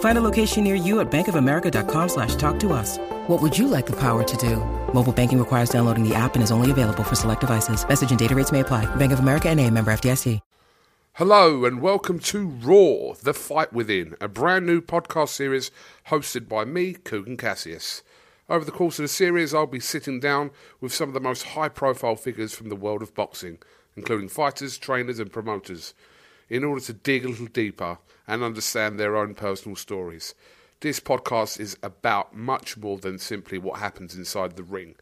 Find a location near you at bankofamerica.com slash talk to us. What would you like the power to do? Mobile banking requires downloading the app and is only available for select devices. Message and data rates may apply. Bank of America and a member FDIC. Hello and welcome to Raw, The Fight Within, a brand new podcast series hosted by me, Kugan Cassius. Over the course of the series, I'll be sitting down with some of the most high profile figures from the world of boxing, including fighters, trainers, and promoters, in order to dig a little deeper and understand their own personal stories. This podcast is about much more than simply what happens inside the ring.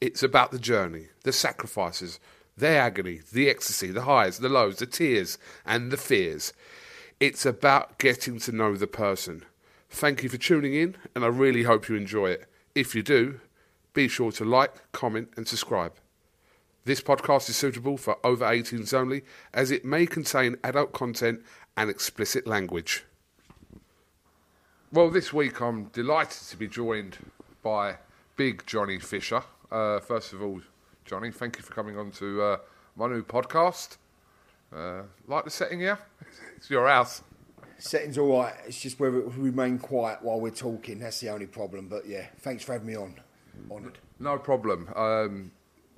It's about the journey, the sacrifices, their agony, the ecstasy, the highs, the lows, the tears, and the fears. It's about getting to know the person. Thank you for tuning in, and I really hope you enjoy it. If you do, be sure to like, comment, and subscribe. This podcast is suitable for over 18s only, as it may contain adult content and explicit language. Well, this week I'm delighted to be joined by Big Johnny Fisher. Uh, first of all, Johnny, thank you for coming on to uh, my new podcast. Uh, like the setting here? It's your house. Setting's all right. It's just whether we remain quiet while we're talking. That's the only problem. But yeah, thanks for having me on. Honoured. No problem. Um,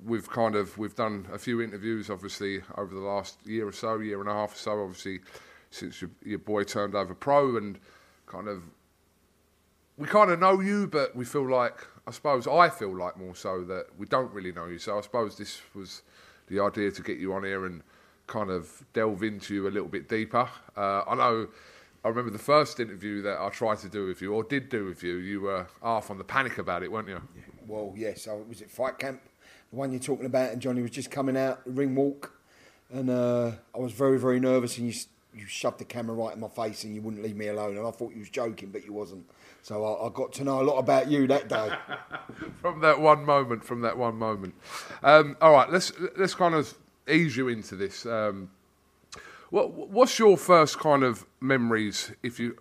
we've kind of we've done a few interviews, obviously, over the last year or so, year and a half or so. Obviously, since your, your boy turned over pro, and kind of we kind of know you, but we feel like I suppose I feel like more so that we don't really know you. So I suppose this was the idea to get you on here and kind of delve into you a little bit deeper. Uh, I know. I remember the first interview that I tried to do with you, or did do with you. You were half on the panic about it, weren't you? Well, yes. I was it Fight Camp, the one you're talking about, and Johnny was just coming out the ring walk, and uh, I was very, very nervous, and you you shoved the camera right in my face, and you wouldn't leave me alone, and I thought you was joking, but you wasn't. So I, I got to know a lot about you that day. from that one moment. From that one moment. Um, all right, let's let's kind of ease you into this. Um, what what's your first kind of memories? If you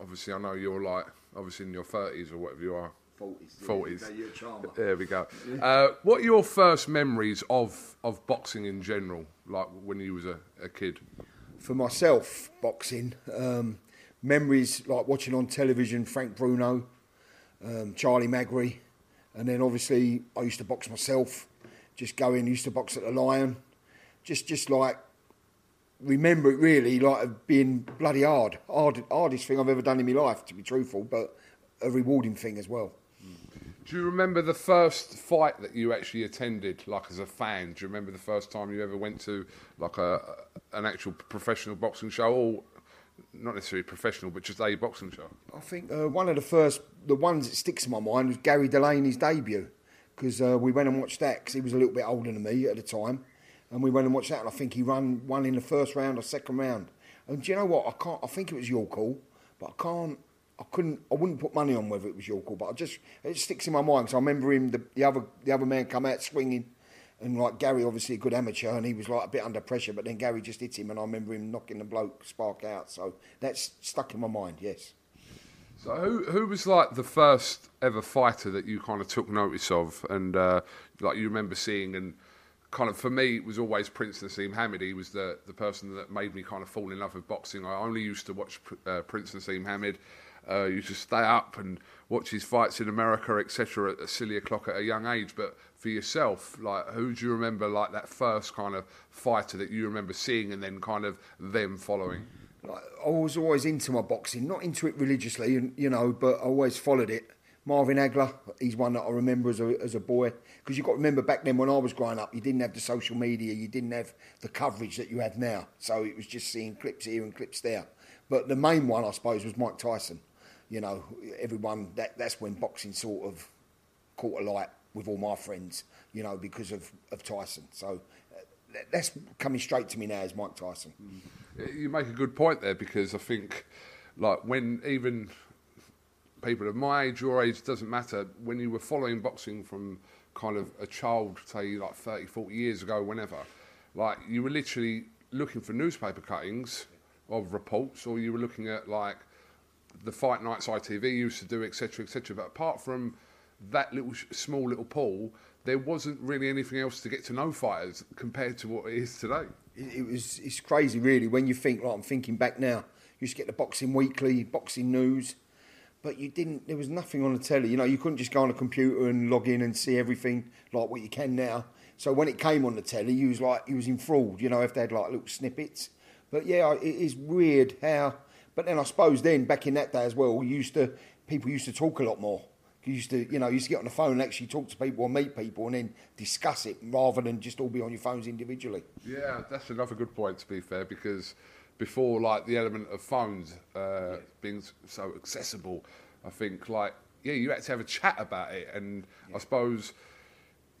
obviously, I know you're like obviously in your thirties or whatever you are. 40s. Forties. Yeah, you're a charmer. There we go. Uh, what are your first memories of of boxing in general? Like when you was a, a kid. for myself, boxing, um, memories like watching on television Frank Bruno, um, Charlie Magri, and then obviously I used to box myself, just going, used to box at the Lion, just just like remember it really like being bloody hard, hard hardest thing I've ever done in my life to be truthful, but a rewarding thing as well. Do you remember the first fight that you actually attended, like as a fan? Do you remember the first time you ever went to like a an actual professional boxing show, or not necessarily professional, but just a boxing show? I think uh, one of the first, the ones that sticks in my mind was Gary Delaney's debut because uh, we went and watched that because he was a little bit older than me at the time, and we went and watched that, and I think he ran one in the first round or second round. And do you know what? I can't. I think it was York Hall, but I can't. I couldn't. I wouldn't put money on whether it was York Hall, but I just it sticks in my mind because I remember him. The, the other the other man come out swinging. And like Gary, obviously a good amateur, and he was like a bit under pressure. But then Gary just hit him, and I remember him knocking the bloke spark out. So that's stuck in my mind. Yes. So who who was like the first ever fighter that you kind of took notice of, and uh, like you remember seeing and kind of for me, it was always Prince Naseem Hamed. He was the the person that made me kind of fall in love with boxing. I only used to watch uh, Prince Naseem Hamed. Uh, used to stay up and watch his fights in America, etc., at a silly o'clock at a young age. But for yourself, like who do you remember, like that first kind of fighter that you remember seeing, and then kind of them following? Like, I was always into my boxing, not into it religiously, you know, but I always followed it. Marvin Hagler, he's one that I remember as a, as a boy. Because you've got to remember back then when I was growing up, you didn't have the social media, you didn't have the coverage that you have now. So it was just seeing clips here and clips there. But the main one, I suppose, was Mike Tyson. You know, everyone, that, that's when boxing sort of caught a light with all my friends, you know, because of, of Tyson. So uh, that's coming straight to me now is Mike Tyson. You make a good point there because I think, like, when even people of my age, your age, doesn't matter, when you were following boxing from kind of a child, say, like 30, 40 years ago, whenever, like, you were literally looking for newspaper cuttings of reports or you were looking at, like, the fight nights ITV used to do, etc., etc. But apart from that little small little pool, there wasn't really anything else to get to know fighters compared to what it is today. It, it was it's crazy, really, when you think. Like I'm thinking back now, you used to get the boxing weekly, boxing news, but you didn't. There was nothing on the telly. You know, you couldn't just go on a computer and log in and see everything like what you can now. So when it came on the telly, you was like you was enthralled. You know, if they had like little snippets. But yeah, it is weird how. But then I suppose then back in that day as well, you used to people used to talk a lot more. You used to, you know, you used to get on the phone and actually talk to people or meet people and then discuss it rather than just all be on your phones individually. Yeah, that's another good point to be fair because before like the element of phones uh, being so accessible, I think like yeah, you had to have a chat about it, and I suppose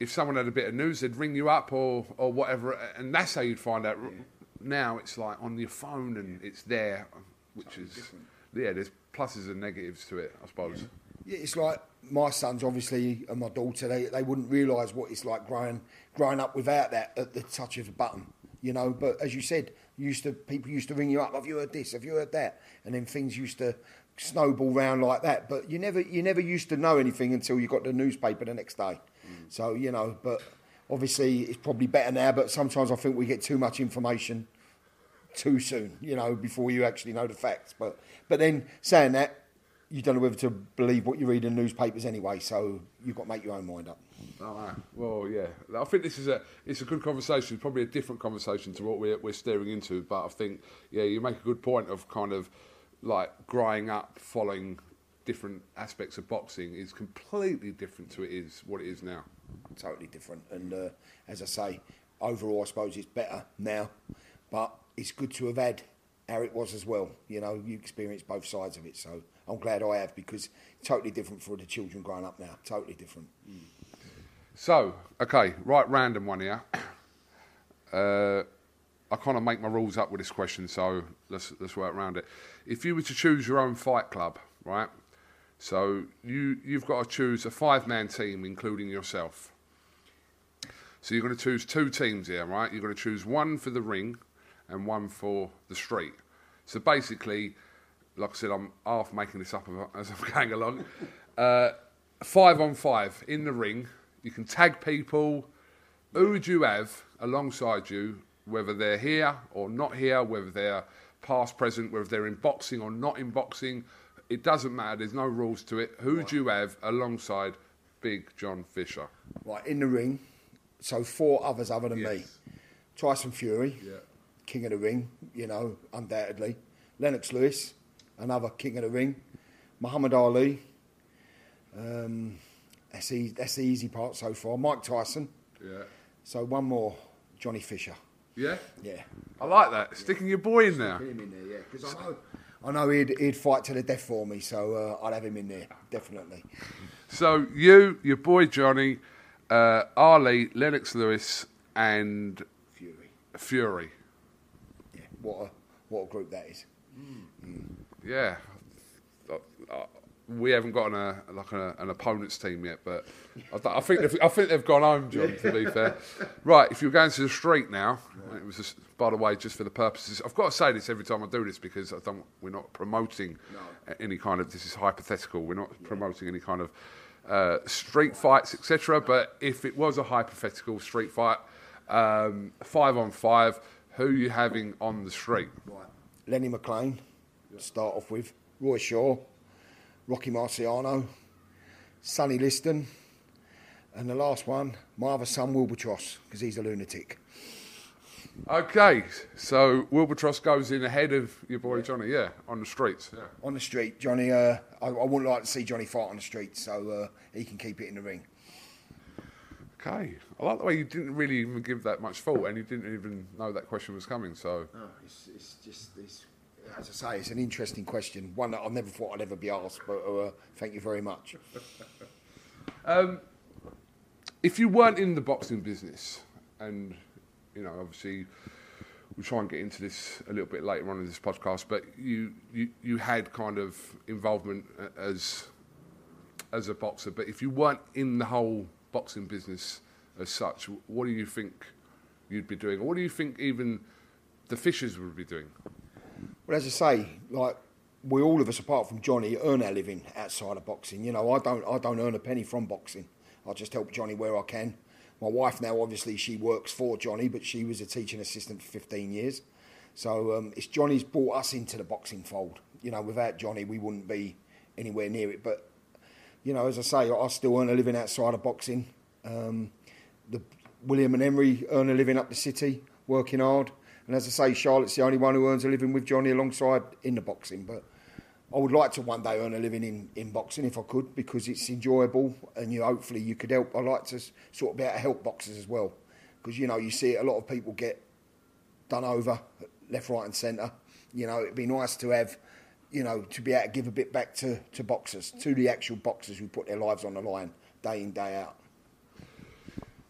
if someone had a bit of news, they'd ring you up or or whatever, and that's how you'd find out. Now it's like on your phone and it's there, which is yeah, there's pluses and negatives to it, I suppose. Yeah, it's like my sons, obviously, and my daughter. They they wouldn't realise what it's like growing growing up without that at the touch of a button, you know. But as you said, used to people used to ring you up. Have you heard this? Have you heard that? And then things used to snowball round like that. But you never you never used to know anything until you got the newspaper the next day. Mm. So you know, but obviously it's probably better now. But sometimes I think we get too much information too soon, you know, before you actually know the facts. But but then saying that, you don't know whether to believe what you read in newspapers anyway. So you've got to make your own mind up. Oh, no. Well, yeah. I think this is a it's a good conversation. It's probably a different conversation to what we're we're steering into. But I think yeah, you make a good point of kind of like growing up following different aspects of boxing is completely different to it is what it is now. Totally different. And uh, as I say, overall, I suppose it's better now. But it's good to have had how it was as well. You know, you experience both sides of it. So I'm glad I have because totally different for the children growing up now. Totally different. So, okay, right, random one here. Uh, I kind of make my rules up with this question, so let's let's work around it. If you were to choose your own fight club, right? So you you've got to choose a five man team, including yourself. So you're going to choose two teams here, right? You're going to choose one for the ring, and one for the street. So basically, like I said, I'm half making this up as I'm going along. Uh, five on five in the ring. You can tag people. Who would you have alongside you, whether they're here or not here, whether they're past, present, whether they're in boxing or not in boxing? It doesn't matter. There's no rules to it. Who would you have alongside Big John Fisher? Right, in the ring. So four others other than me. Yes. Tyson Fury, Yeah. King of the ring, you know, undoubtedly. Lennox Lewis, another king of the ring. Muhammad Ali. Um, that's, e- that's the easy part so far. Mike Tyson. Yeah. So one more, Johnny Fisher. Yeah? Yeah. I like that. Sticking your boy in there. Him in there, yeah. Because I know, I know he'd, he'd fight to the death for me, so uh, I'd have him in there, definitely. So you, your boy Johnny, uh, Ali, Lennox Lewis, and Fury. Fury. Yeah. What a, what a group that is. Yeah. Uh, uh, we haven't got an, uh, like a, an opponent's team yet, but I, I think they've, I think they've gone home, John. To be fair, right? If you're going to the street now, it was just, by the way, just for the purposes. I've got to say this every time I do this because I don't. We're not promoting any kind of. This is hypothetical. We're not promoting any kind of uh, street fights, etc. But if it was a hypothetical street fight, Um, five on five. Who are you having on the street? Right. Lenny McLean, to start off with. Roy Shaw, Rocky Marciano, Sonny Liston, and the last one, my other son, Wilbertross, because he's a lunatic. Okay, so Wilbertross goes in ahead of your boy Johnny, yeah, on the streets. Yeah. On the street, Johnny, uh, I, I wouldn't like to see Johnny fight on the street, so uh, he can keep it in the ring. Okay, I like the way you didn't really even give that much thought, and you didn't even know that question was coming. So it's, it's just, it's, as I say, it's an interesting question, one that I never thought I'd ever be asked, but uh, thank you very much. if you weren't in the boxing business, and you know, obviously, we'll try and get into this a little bit later on in this podcast, but you you, you had kind of involvement as as a boxer. But if you weren't in the whole boxing business as such, what do you think you'd be doing, or what do you think even the Fishers would be doing? Well, as I say, like we all of us, apart from Johnny, earn our living outside of boxing. You know, I don't, I don't earn a penny from boxing. I just help Johnny where I can. My wife now, obviously, she works for Johnny, but she was a teaching assistant for 15 years. So um, it's Johnny's brought us into the boxing fold. You know, without Johnny, we wouldn't be anywhere near it. But you know, as I say, I still earn a living outside of boxing. Um, the William and Emery earn a living up the city, working hard. And as I say, Charlotte's the only one who earns a living with Johnny alongside in the boxing. But I would like to one day earn a living in, in boxing if I could, because it's enjoyable, and you hopefully you could help. I like to sort of be able to help boxers as well, because you know you see a lot of people get done over left, right, and centre. You know, it'd be nice to have, you know, to be able to give a bit back to, to boxers, to the actual boxers who put their lives on the line day in, day out.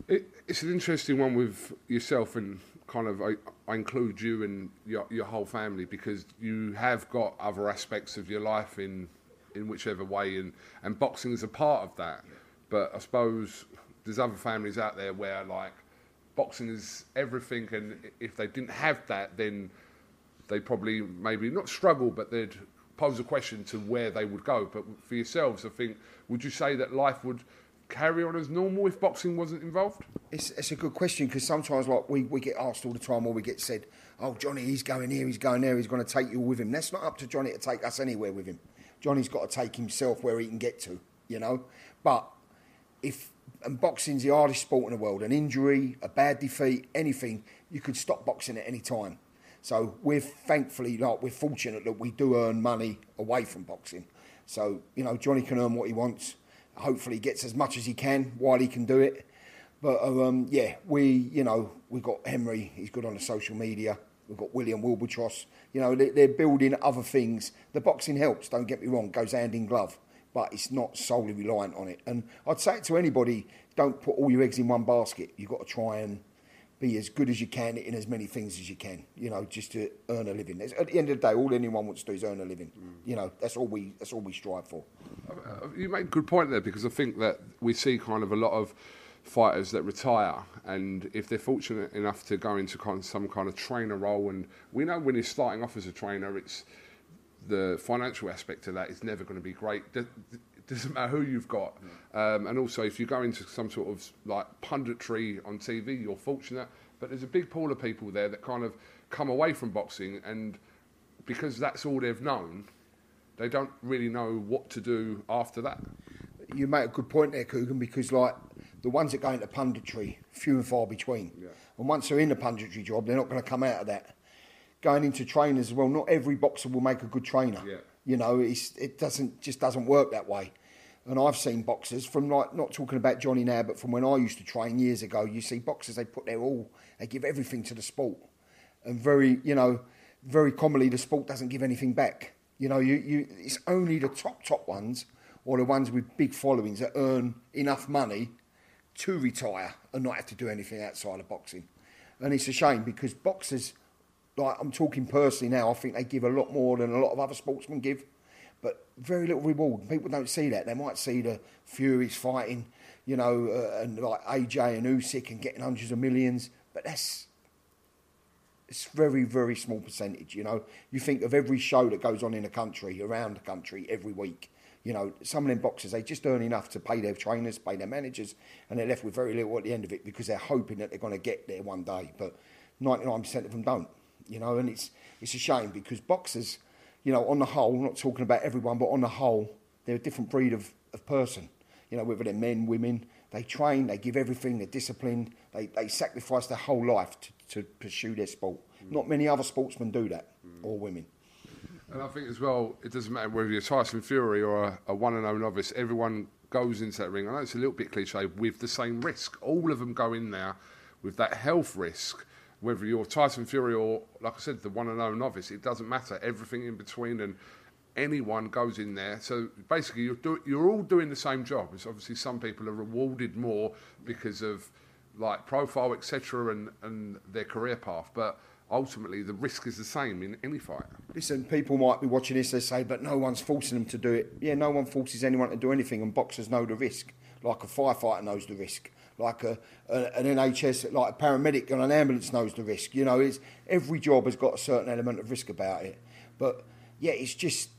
It, it's an interesting one with yourself, and kind of I, I include you and your, your whole family because you have got other aspects of your life in in whichever way, and and boxing is a part of that. But I suppose there's other families out there where like boxing is everything, and if they didn't have that, then they probably maybe not struggle, but they'd pose a question to where they would go. But for yourselves, I think, would you say that life would carry on as normal if boxing wasn't involved? It's, it's a good question because sometimes like we, we get asked all the time or we get said, oh, Johnny, he's going here, he's going there, he's going to take you with him. That's not up to Johnny to take us anywhere with him. Johnny's got to take himself where he can get to, you know. But if and boxing's the hardest sport in the world, an injury, a bad defeat, anything, you could stop boxing at any time. So we're thankfully like we're fortunate that we do earn money away from boxing. So you know Johnny can earn what he wants. Hopefully, he gets as much as he can while he can do it. But uh, um, yeah, we you know we've got Henry. He's good on the social media. We've got William Wilbertross. You know they, they're building other things. The boxing helps. Don't get me wrong. Goes hand in glove. But it's not solely reliant on it. And I'd say it to anybody: don't put all your eggs in one basket. You've got to try and be as good as you can in as many things as you can. You know, just to earn a living. At the end of the day, all anyone wants to do is earn a living. You know, that's all we that's all we strive for. Uh, You make a good point there because I think that we see kind of a lot of fighters that retire, and if they're fortunate enough to go into kind of some kind of trainer role, and we know when you're starting off as a trainer, it's the financial aspect of that is never going to be great. It doesn't matter who you've got, um, and also if you go into some sort of like punditry on TV, you're fortunate. But there's a big pool of people there that kind of come away from boxing, and because that's all they've known, they don't really know what to do after that. You make a good point there, Kugan, because like the ones that go into punditry, few and far between. And once they're in the punditry job, they're not going to come out of that. Going into trainers as well, not every boxer will make a good trainer. Yeah. You know, it doesn't just doesn't work that way. And I've seen boxers from like not talking about Johnny now, but from when I used to train years ago. You see boxers they put their all, they give everything to the sport, and very you know, very commonly the sport doesn't give anything back. You know, you, you it's only the top top ones or the ones with big followings that earn enough money to retire and not have to do anything outside of boxing. And it's a shame because boxers, like I'm talking personally now, I think they give a lot more than a lot of other sportsmen give, but very little reward. People don't see that. They might see the Furies fighting, you know, uh, and like AJ and Usyk and getting hundreds of millions, but that's it's very, very small percentage. You know, you think of every show that goes on in the country, around the country, every week. You know, some of them boxers, they just earn enough to pay their trainers, pay their managers, and they're left with very little at the end of it because they're hoping that they're going to get there one day. But 99% of them don't, you know, and it's, it's a shame because boxers, you know, on the whole, not talking about everyone, but on the whole, they're a different breed of, of person. You know, whether they're men, women, they train, they give everything, they're disciplined, they, they sacrifice their whole life to, to pursue their sport. Mm. Not many other sportsmen do that, mm. or women. And I think as well, it doesn't matter whether you're Tyson Fury or a, a one and zero novice. Everyone goes into that ring. I know it's a little bit cliche with the same risk. All of them go in there with that health risk. Whether you're Tyson Fury or, like I said, the one and only novice, it doesn't matter. Everything in between and anyone goes in there. So basically, you're, do, you're all doing the same job. It's obviously some people are rewarded more because of like profile, etc., and, and their career path. But ultimately the risk is the same in any fight. Listen, people might be watching this, they say, but no one's forcing them to do it. Yeah, no one forces anyone to do anything, and boxers know the risk. Like a firefighter knows the risk. Like a, a an NHS, like a paramedic and an ambulance knows the risk. You know, it's, every job has got a certain element of risk about it. But yeah, it's just,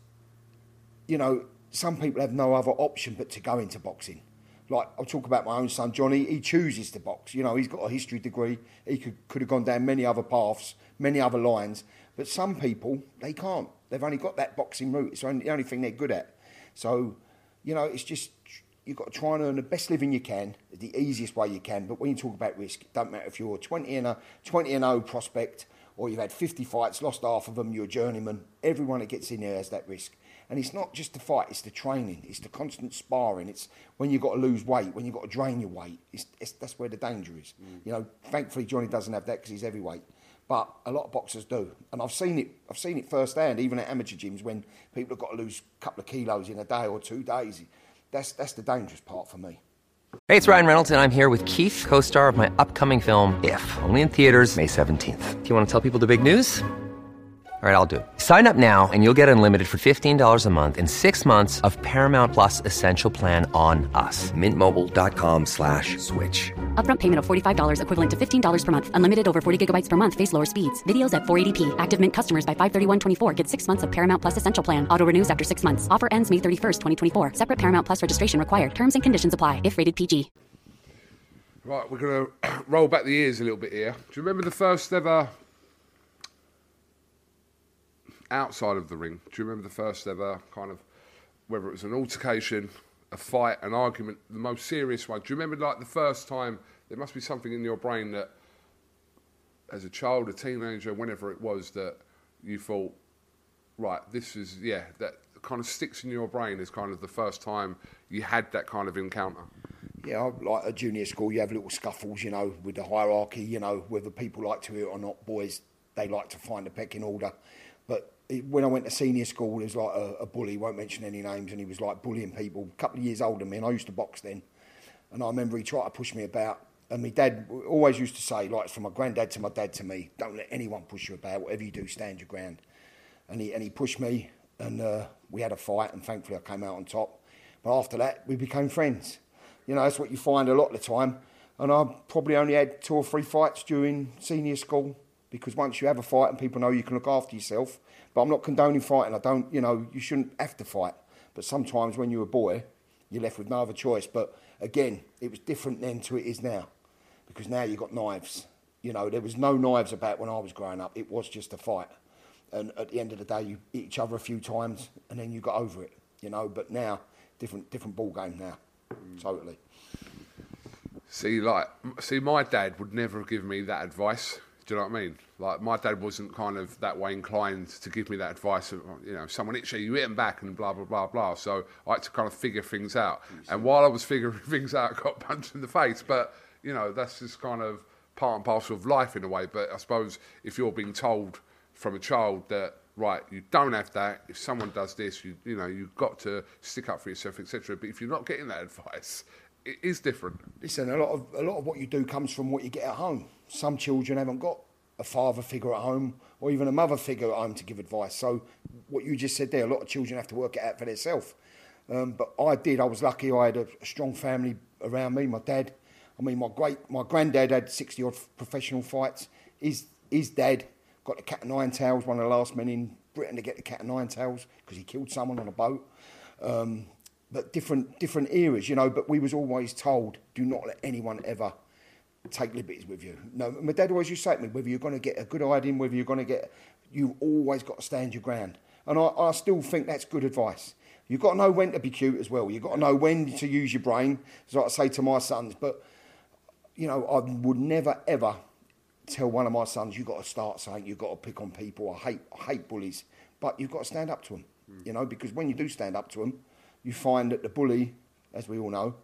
you know, some people have no other option but to go into boxing like I'll talk about my own son Johnny. He chooses to box. You know, he's got a history degree. He could could have gone down many other paths, many other lines. But some people they can't. They've only got that boxing route. It's the only thing they're good at. So, you know, it's just you've got to try and earn the best living you can, the easiest way you can. But when you talk about risk, it doesn't matter if you're 20 and a 20 and 0 prospect or you've had 50 fights, lost half of them, you're a journeyman. Everyone that gets in there has that risk. And it's not just the fight, it's the training, it's the constant sparring, it's when you've got to lose weight, when you've got to drain your weight. It's, it's that's where the danger is. Mm. You know, thankfully Johnny doesn't have that because he's heavyweight. But a lot of boxers do, and I've seen it. I've seen it firsthand, even at amateur gyms, when people have got to lose a couple of kilos in a day or two days. That's that's the dangerous part for me. Hey, it's Ryan Reynolds, and I'm here with Keith, co-star of my upcoming film If, only in theaters May seventeenth. Do you want to tell people the big news? All right, I'll do it. Sign up now and you'll get unlimited for $15 a month in six months of Paramount Plus Essential Plan on us. Mintmobile.com slash switch. Upfront payment of $45 equivalent to $15 per month. Unlimited over 40 gigabytes per month. Face lower speeds. Videos at 480p. Active Mint customers by 531.24 get six months of Paramount Plus Essential Plan. Auto renews after six months. Offer ends May 31st, 2024. Separate Paramount Plus registration required. Terms and conditions apply if rated PG. Right, we're going to roll back the years a little bit here. Do you remember the first ever outside of the ring, do you remember the first ever kind of, whether it was an altercation, a fight, an argument, the most serious one? Do you remember like the first time? There must be something in your brain that, as a child, a teenager, whenever it was, that you thought, right, this is yeah, that kind of sticks in your brain as kind of the first time you had that kind of encounter. Yeah, like a junior school, you have little scuffles, you know, with the hierarchy, you know, whether people like to hear it or not. Boys, they like to find a pecking order. But when I went to senior school, there was like a, a, bully, won't mention any names, and he was like bullying people. A couple of years older than me, and I used to box then. And I remember he tried to push me about. And my dad always used to say, like from my granddad to my dad to me, don't let anyone push you about. Whatever you do, stand your ground. And he, and he pushed me, and uh, we had a fight, and thankfully I came out on top. But after that, we became friends. You know, that's what you find a lot of the time. And I probably only had two or three fights during senior school because once you have a fight and people know you can look after yourself, but I'm not condoning fighting. I don't, you know, you shouldn't have to fight. But sometimes when you're a boy, you're left with no other choice. But again, it was different then to it is now. Because now you've got knives. You know, there was no knives about when I was growing up. It was just a fight. And at the end of the day, you hit each other a few times and then you got over it. You know, but now, different different ball game now. Mm. Totally. See, like, see, my dad would never have given me that advice. Do you know what I mean? Like my dad wasn't kind of that way inclined to give me that advice. Of, you know, someone you, you hit him back, and blah blah blah blah. So I had to kind of figure things out. And while I was figuring things out, I got punched in the face. But you know, that's just kind of part and parcel of life in a way. But I suppose if you're being told from a child that right, you don't have that. If someone does this, you you know, you've got to stick up for yourself, etc. But if you're not getting that advice, it is different. Listen, a lot of a lot of what you do comes from what you get at home. Some children haven't got a father figure at home or even a mother figure at home to give advice. So what you just said there, a lot of children have to work it out for themselves. Um, but I did. I was lucky. I had a, a, strong family around me. My dad. I mean, my great, my granddad had sixty odd professional fights. His his dad got the cat of nine tails, one of the last men in Britain to get the cat of nine tails because he killed someone on a boat. Um, but different different eras, you know. But we was always told, do not let anyone ever take liberties with you. No, my dad always used to say to me, whether you're going to get a good hiding, whether you're going to get, you've always got to stand your ground. And I, I still think that's good advice. You've got to know when to be cute as well. You've got to know when to use your brain, as I say to my sons. But, you know, I would never, ever tell one of my sons, you've got to start saying you've got to pick on people. I hate, I hate bullies. But you've got to stand up to them, you know, because when you do stand up to them, you find that the bully, as we all know,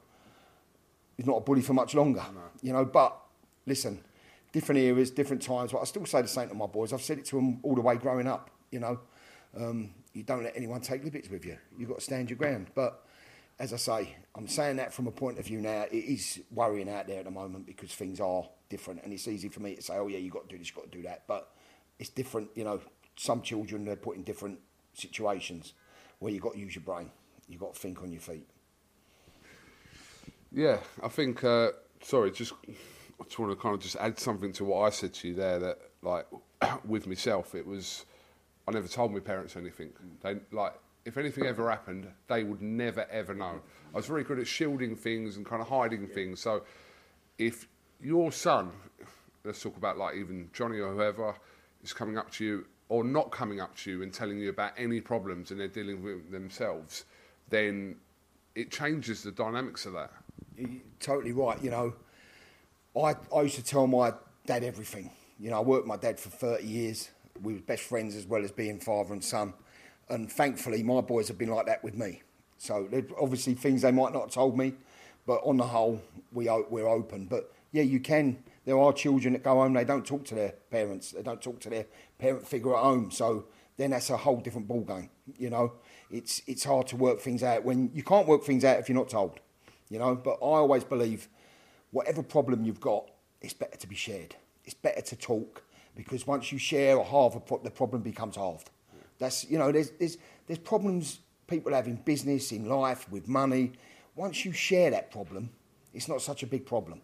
is not a bully for much longer. No. You know, but listen, different eras, different times. But I still say the same to my boys. I've said it to them all the way growing up. You know, um, you don't let anyone take liberties with you. You've got to stand your ground. But as I say, I'm saying that from a point of view now. It is worrying out there at the moment because things are different, and it's easy for me to say, "Oh yeah, you got to do this, you got to do that." But it's different. You know, some children they're put in different situations where you've got to use your brain. You've got to think on your feet. Yeah, I think. Uh, sorry, just I just want to kind of just add something to what I said to you there. That like with myself, it was I never told my parents anything. They like if anything ever happened, they would never ever know. I was very good at shielding things and kind of hiding things. So if your son, let's talk about like even Johnny or whoever is coming up to you or not coming up to you and telling you about any problems and they're dealing with themselves, then it changes the dynamics of that. You're totally right. You know, I, I used to tell my dad everything. You know, I worked with my dad for 30 years. We were best friends as well as being father and son. And thankfully, my boys have been like that with me. So obviously things they might not have told me, but on the whole, we we're open. But yeah, you can. There are children that go home, they don't talk to their parents, they don't talk to their parent figure at home. So then that's a whole different ball game. You know, it's it's hard to work things out when you can't work things out if you're not told. You know, but I always believe whatever problem you've got, it's better to be shared. It's better to talk because once you share a half, pro- the problem becomes halved. That's you know, there's there's there's problems people have in business, in life, with money. Once you share that problem, it's not such a big problem,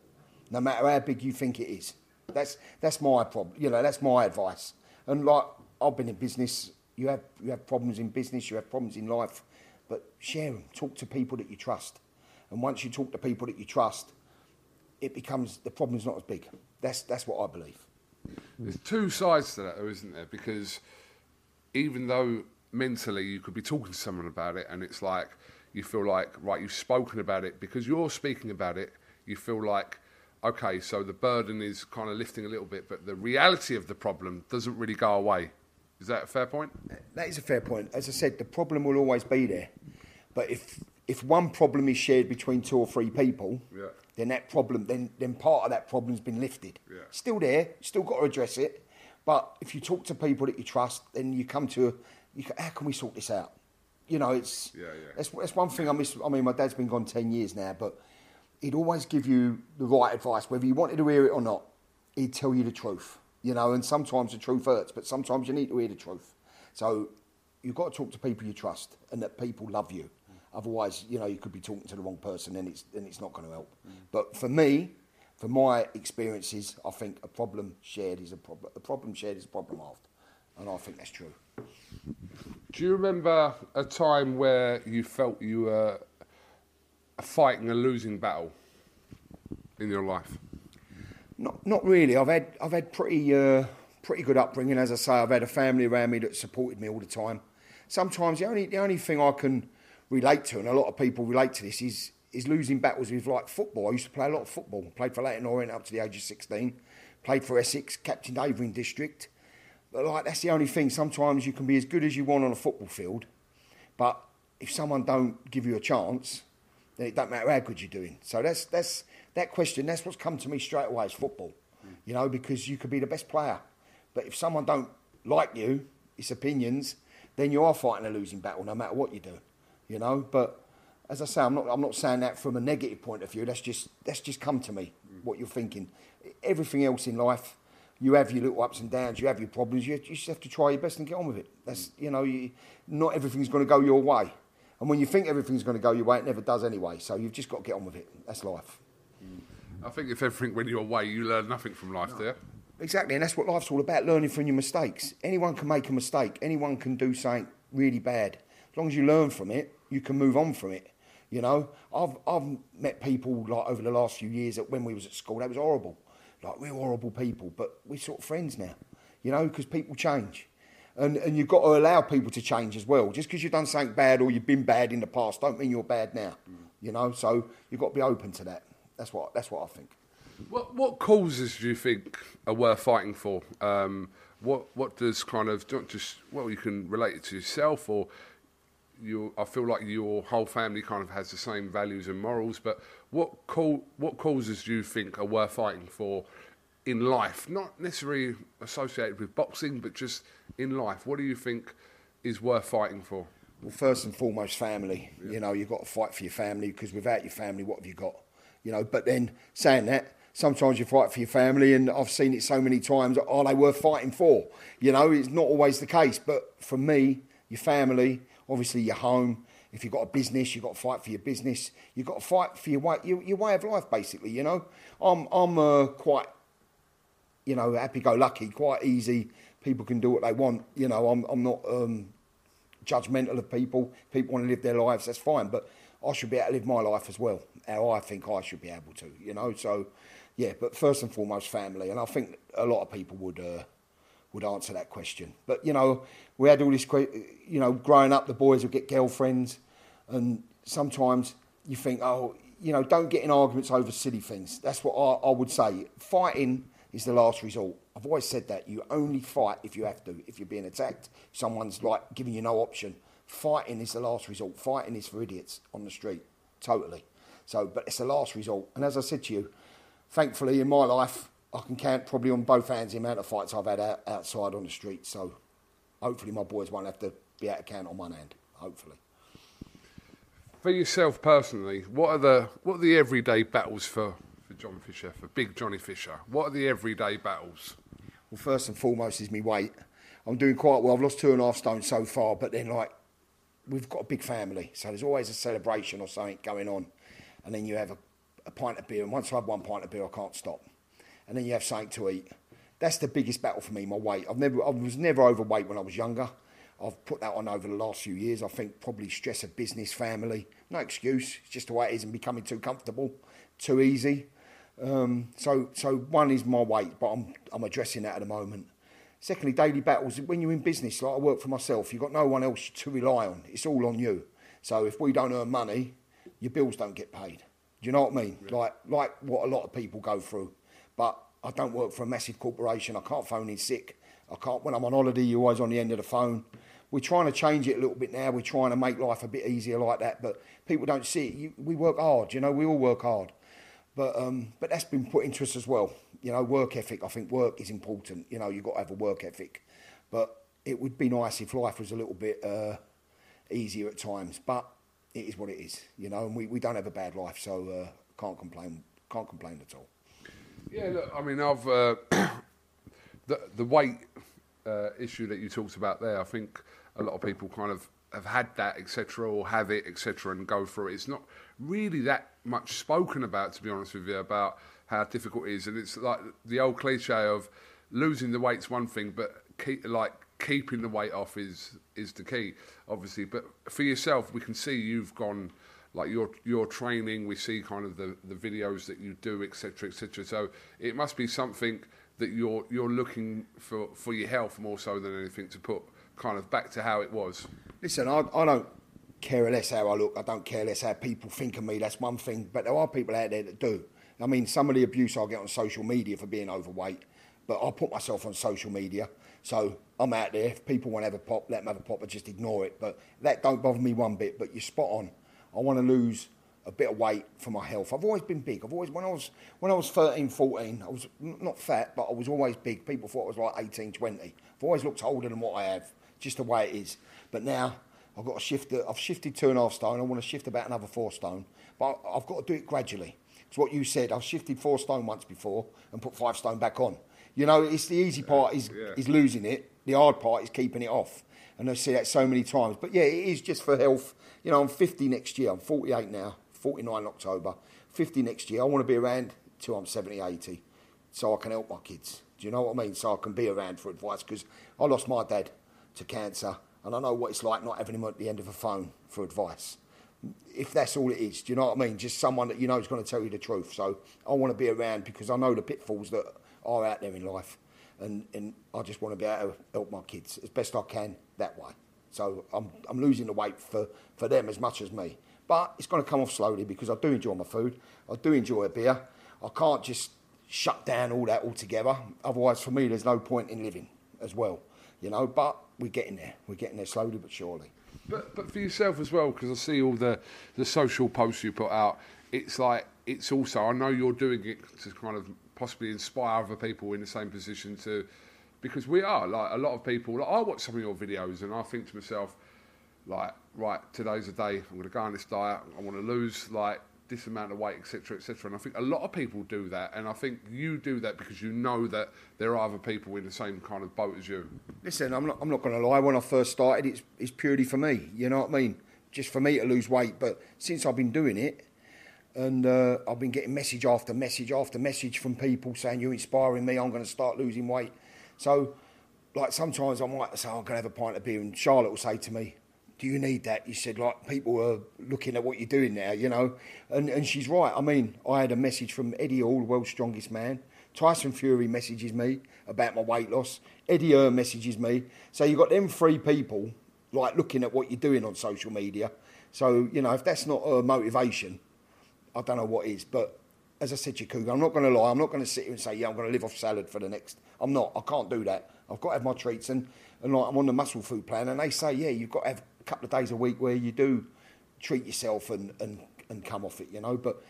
no matter how big you think it is. That's that's my problem. You know, that's my advice. And like I've been in business, you have you have problems in business, you have problems in life, but share them. Talk to people that you trust, and once you talk to people that you trust, it becomes the problem's not as big. That's that's what I believe. There's two sides to that, though, isn't there? Because even though mentally you could be talking to someone about it, and it's like you feel like right, you've spoken about it because you're speaking about it. You feel like okay, so the burden is kind of lifting a little bit, but the reality of the problem doesn't really go away. Is that a fair point? That is a fair point. As I said, the problem will always be there, but if if one problem is shared between two or three people, yeah. then that problem, then then part of that problem's been lifted. Yeah. Still there, still got to address it. But if you talk to people that you trust, then you come to, you go, how can we sort this out? You know, it's yeah, yeah. That's, that's one thing I miss. I mean, my dad's been gone ten years now, but he'd always give you the right advice, whether you wanted to hear it or not. He'd tell you the truth, you know. And sometimes the truth hurts, but sometimes you need to hear the truth. So you've got to talk to people you trust and that people love you. Otherwise, you know, you could be talking to the wrong person, and it's and it's not going to help. Mm. But for me, for my experiences, I think a problem shared is a problem. A problem shared is a problem halved, and I think that's true. Do you remember a time where you felt you were fighting a losing battle in your life? Not, not really. I've had, I've had pretty, uh, pretty good upbringing. As I say, I've had a family around me that supported me all the time. Sometimes the only, the only thing I can relate to, and a lot of people relate to this, is is losing battles with like football. I used to play a lot of football. Played for Leyton Orient up to the age of 16. Played for Essex, captained Havering District. But like that's the only thing. Sometimes you can be as good as you want on a football field, but if someone don't give you a chance, then it don't matter how good you're doing. So that's that's that question. That's what's come to me straight away is football. You know, because you could be the best player, but if someone don't like you, its opinions, then you are fighting a losing battle, no matter what you do. You know, but as I say, I'm not I'm not saying that from a negative point of view. That's just that's just come to me. What you're thinking. Everything else in life, you have your little ups and downs. You have your problems. You, you just have to try your best and get on with it. That's you know, you, not everything's going to go your way. And when you think everything's going to go your way, it never does anyway. So you've just got to get on with it. That's life. I think if everything went your way, you learn nothing from life no. there. Exactly, and that's what life's all about learning from your mistakes. Anyone can make a mistake, anyone can do something really bad. As long as you learn from it, you can move on from it. You know, I've I've met people like over the last few years that when we was at school, that was horrible, like real horrible people. But we're sort of friends now, you know, because people change, and and you've got to allow people to change as well. Just because you've done something bad or you've been bad in the past, don't mean you're bad now. You know, so you've got to be open to that. That's what that's what I think. What what causes do you think are worth fighting for? Um, what what does kind of not just well you can relate it to yourself or you I feel like your whole family kind of has the same values and morals, but what co- what causes do you think are worth fighting for in life? Not necessarily associated with boxing, but just in life. What do you think is worth fighting for? Well, first and foremost, family. You know, you've got to fight for your family because without your family, what have you got? You know, but then saying that, sometimes you fight for your family, and I've seen it so many times. Are they worth fighting for? You know, it's not always the case. But for me, your family, obviously your home. If you've got a business, you've got to fight for your business. You've got to fight for your way, your, your way of life, basically. You know, I'm I'm uh, quite, you know, happy-go-lucky, quite easy. People can do what they want. You know, I'm I'm not um, judgmental of people. People want to live their lives, that's fine. But I should be able to live my life as well. How I think I should be able to. You know, so yeah. But first and foremost, family, and I think a lot of people would. Uh, would answer that question. But you know, we had all this, you know, growing up, the boys would get girlfriends, and sometimes you think, oh, you know, don't get in arguments over silly things. That's what I, I would say. Fighting is the last resort. I've always said that. You only fight if you have to. If you're being attacked, someone's like giving you no option. Fighting is the last resort. Fighting is for idiots on the street, totally. So, but it's the last resort. And as I said to you, thankfully in my life, I can count probably on both hands the amount of fights I've had out, outside on the street. So hopefully my boys won't have to be out of count on one hand. Hopefully. For yourself personally, what are the what are the everyday battles for, for John Fisher, for Big Johnny Fisher? What are the everyday battles? Well, first and foremost is my weight. I'm doing quite well. I've lost two and a half stone so far, but then like we've got a big family, so there's always a celebration or something going on, and then you have a, a pint of beer, and once I have one pint of beer, I can't stop and then you have something to eat. That's the biggest battle for me, my weight. I've never, I was never overweight when I was younger. I've put that on over the last few years. I think probably stress of business, family. No excuse. It's just the way it is and becoming too comfortable, too easy. Um, so, so one is my weight, but I'm, I'm addressing that at the moment. Secondly, daily battles. When you're in business, like I work for myself, you've got no one else to rely on. It's all on you. So if we don't earn money, your bills don't get paid. Do you know what I mean? Like, like what a lot of people go through. But I don't work for a massive corporation. I can't phone in sick. I can't. When I'm on holiday, you're always on the end of the phone. We're trying to change it a little bit now. We're trying to make life a bit easier like that. But people don't see it. You, we work hard. You know, we all work hard. But um, but that's been put into us as well. You know, work ethic. I think work is important. You know, you've got to have a work ethic. But it would be nice if life was a little bit uh, easier at times. But it is what it is. You know, and we, we don't have a bad life, so uh, can't complain. Can't complain at all. Yeah, look, I mean, I've uh, the the weight uh, issue that you talked about there. I think a lot of people kind of have had that, etc., or have it, etc., and go through it. It's not really that much spoken about, to be honest with you, about how difficult it is. And it's like the old cliche of losing the weight's one thing, but keep, like keeping the weight off is is the key, obviously. But for yourself, we can see you've gone like your your training. We see kind of the, the videos that you do, etc., etc. So it must be something that you're you're looking for for your health more so than anything to put kind of back to how it was. Listen, I, I don't care less how I look. I don't care less how people think of me. That's one thing. But there are people out there that do. I mean, some of the abuse I get on social media for being overweight, but I put myself on social media. So I'm out there. If people want to have a pop, let them have a pop, but just ignore it. But that don't bother me one bit. But you're spot on. I want to lose a bit of weight for my health. I've always been big. I've always when I was when I was 13, 14, I was not fat, but I was always big. People thought I was like 18, 20. I've always looked older than what I have, just the way it is. But now I've got to shift. I've shifted two and a half stone. I want to shift about another four stone, but I've got to do it gradually. It's what you said. I've shifted four stone once before and put five stone back on. You know, it's the easy part is yeah. is losing it. The hard part is keeping it off. And I see that so many times. But yeah, it is just for health. You know, I'm 50 next year. I'm 48 now, 49 October. 50 next year. I want to be around till I'm 70, 80 so I can help my kids. Do you know what I mean? So I can be around for advice because I lost my dad to cancer and I know what it's like not having him at the end of a phone for advice. if that's all it is. Do you know what I mean? Just someone that you know is going to tell you the truth. So I want to be around because I know the pitfalls that are out there in life, and and I just want to be able to help my kids as best I can that way. So I'm I'm losing the weight for for them as much as me, but it's going to come off slowly because I do enjoy my food. I do enjoy a beer. I can't just shut down all that altogether. Otherwise, for me, there's no point in living as well. You know, but we're getting there. We're getting there slowly but surely. But but for yourself as well, because I see all the the social posts you put out. It's like it's also I know you're doing it to kind of possibly inspire other people in the same position to, because we are like a lot of people. Like, I watch some of your videos and I think to myself, like right today's a day I'm going to go on this diet. I want to lose like this amount of weight, etc., etc. And I think a lot of people do that, and I think you do that because you know that there are other people in the same kind of boat as you. Listen, I'm not. I'm not going to lie. When I first started, it's it's purely for me. You know what I mean? Just for me to lose weight. But since I've been doing it, and uh, I've been getting message after message after message from people saying you're inspiring me. I'm going to start losing weight. So, like sometimes I might say I'm going to have a pint of beer, and Charlotte will say to me, do you need that? You said, like, people are looking at what you're doing now, you know? And, and she's right. I mean, I had a message from Eddie Hall, world's strongest man. Tyson Fury messages me about my weight loss. Eddie Hearn messages me. So you've got them three people, like, looking at what you're doing on social media. So, you know, if that's not a motivation, I don't know what is. But as I said to you, I'm not going to lie. I'm not going to sit here and say, yeah, I'm going to live off salad for the next. I'm not. I can't do that. I've got to have my treats. And, and like, I'm on the muscle food plan. And they say, yeah, you've got to have couple of days a week where you do treat yourself and, and, and come off it, you know. But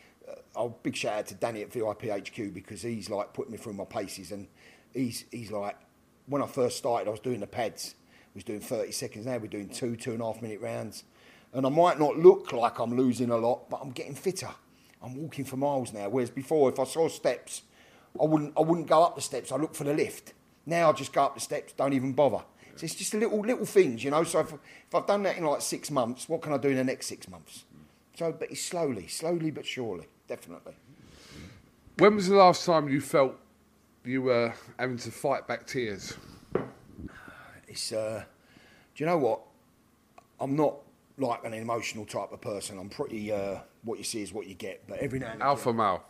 uh, big shout out to Danny at VIP HQ because he's like putting me through my paces and he's he's like when I first started I was doing the pads, was doing 30 seconds, now we're doing two, two and a half minute rounds. And I might not look like I'm losing a lot, but I'm getting fitter. I'm walking for miles now. Whereas before if I saw steps, I wouldn't I wouldn't go up the steps, I look for the lift. Now I just go up the steps, don't even bother. So it's just little little things, you know. So if, if I've done that in like six months, what can I do in the next six months? So, but it's slowly, slowly but surely, definitely. When was the last time you felt you were having to fight back tears? It's, uh, do you know what? I'm not like an emotional type of person. I'm pretty, uh, what you see is what you get. But every now and Alpha male.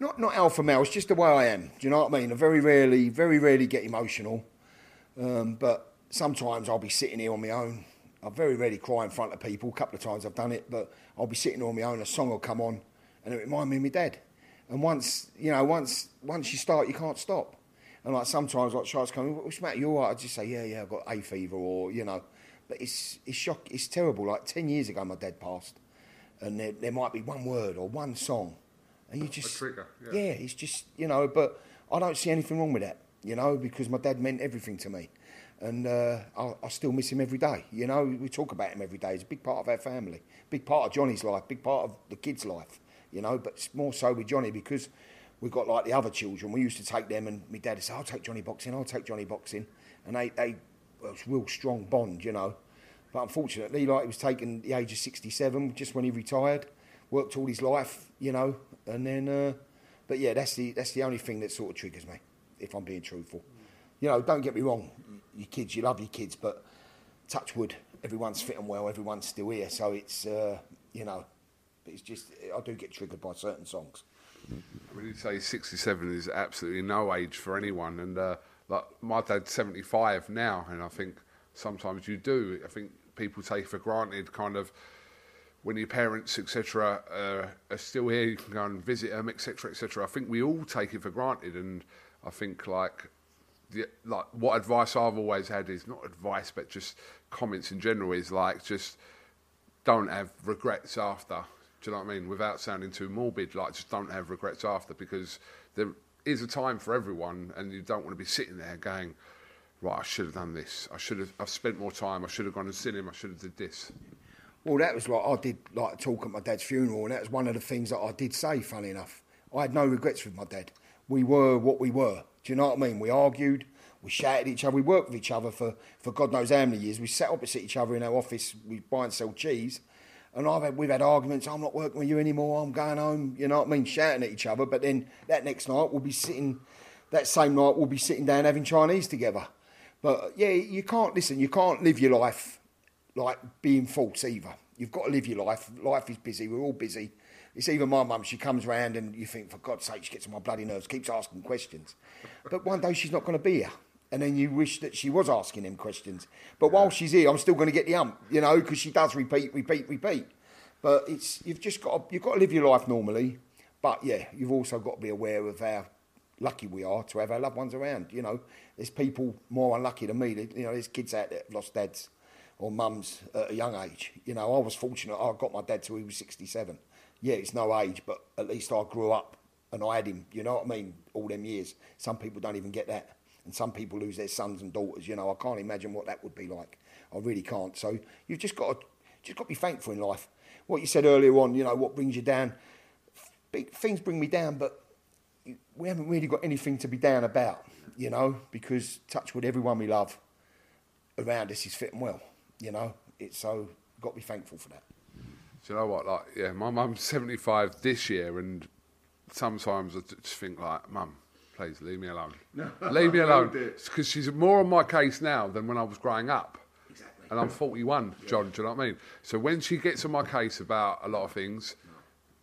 Not, not alpha male, it's just the way I am. Do you know what I mean? I very rarely, very rarely get emotional. Um, but sometimes I'll be sitting here on my own. I very rarely cry in front of people. A couple of times I've done it, but I'll be sitting on my own. A song will come on, and it remind me of my dad. And once you know, once once you start, you can't stop. And like sometimes, like Charles coming, what's the matter? You all right? I just say, yeah, yeah, I've got a fever, or you know. But it's it's shock. It's terrible. Like ten years ago, my dad passed, and there, there might be one word or one song, and you just a trigger. Yeah. yeah, it's just you know. But I don't see anything wrong with that, you know, because my dad meant everything to me and uh, I, I, still miss him every day. You know, we talk about him every day. He's a big part of our family, big part of Johnny's life, big part of the kids' life. You know, but more so with Johnny because we've got like the other children. We used to take them, and my dad would say, "I'll take Johnny boxing. I'll take Johnny boxing," and they they well, it's a real strong bond, you know. But unfortunately, like he was taken at the age of 67, just when he retired, worked all his life, you know, and then. Uh, but yeah, that's the that's the only thing that sort of triggers me, if I'm being truthful. You know, don't get me wrong your kids, you love your kids, but touch wood, everyone's fitting well, everyone's still here. So it's, uh, you know, it's just, I do get triggered by certain songs. Mean, you say 67 is absolutely no age for anyone. And uh, like my dad's 75 now, and I think sometimes you do. I think people take for granted kind of when your parents, etc., uh, are still here, you can go and visit them, etc., etc. I think we all take it for granted, and I think like the, like what advice I've always had is not advice, but just comments in general is like just don't have regrets after. Do you know what I mean? Without sounding too morbid, like just don't have regrets after because there is a time for everyone, and you don't want to be sitting there going, right, I should have done this. I should have. I've spent more time. I should have gone and seen him. I should have did this. Well, that was like I did like talk at my dad's funeral, and that was one of the things that I did say. Funny enough, I had no regrets with my dad. We were what we were. Do you know what I mean? We argued, we shouted at each other, we worked with each other for, for God knows how many years. We sat opposite each other in our office, we buy and sell cheese. And I've had, we've had arguments, I'm not working with you anymore, I'm going home, you know what I mean, shouting at each other. But then that next night, we'll be sitting, that same night, we'll be sitting down having Chinese together. But yeah, you can't, listen, you can't live your life like being false either. You've got to live your life. Life is busy. We're all busy. It's even my mum. She comes round and you think, for God's sake, she gets on my bloody nerves. Keeps asking questions, but one day she's not going to be here. And then you wish that she was asking him questions. But while she's here, I'm still going to get the ump, you know, because she does repeat, repeat, repeat. But it's you've just got to, you've got to live your life normally. But yeah, you've also got to be aware of how lucky we are to have our loved ones around. You know, there's people more unlucky than me. You know, there's kids out there that have lost dads or mums at a young age. You know, I was fortunate. I got my dad till he was 67. Yeah, it's no age, but at least I grew up and I had him. You know what I mean? All them years. Some people don't even get that, and some people lose their sons and daughters. You know, I can't imagine what that would be like. I really can't. So you've just got to just got to be thankful in life. What you said earlier on, you know, what brings you down? Big things bring me down, but we haven't really got anything to be down about, you know, because touch with everyone we love around us is fitting well, you know. It's so got to be thankful for that. Do you know what? Like, yeah, my mum's 75 this year, and sometimes I just think, like, mum, please leave me alone. leave me alone. Because she's more on my case now than when I was growing up. Exactly. And I'm 41, John, do you know what I mean? So when she gets on my case about a lot of things,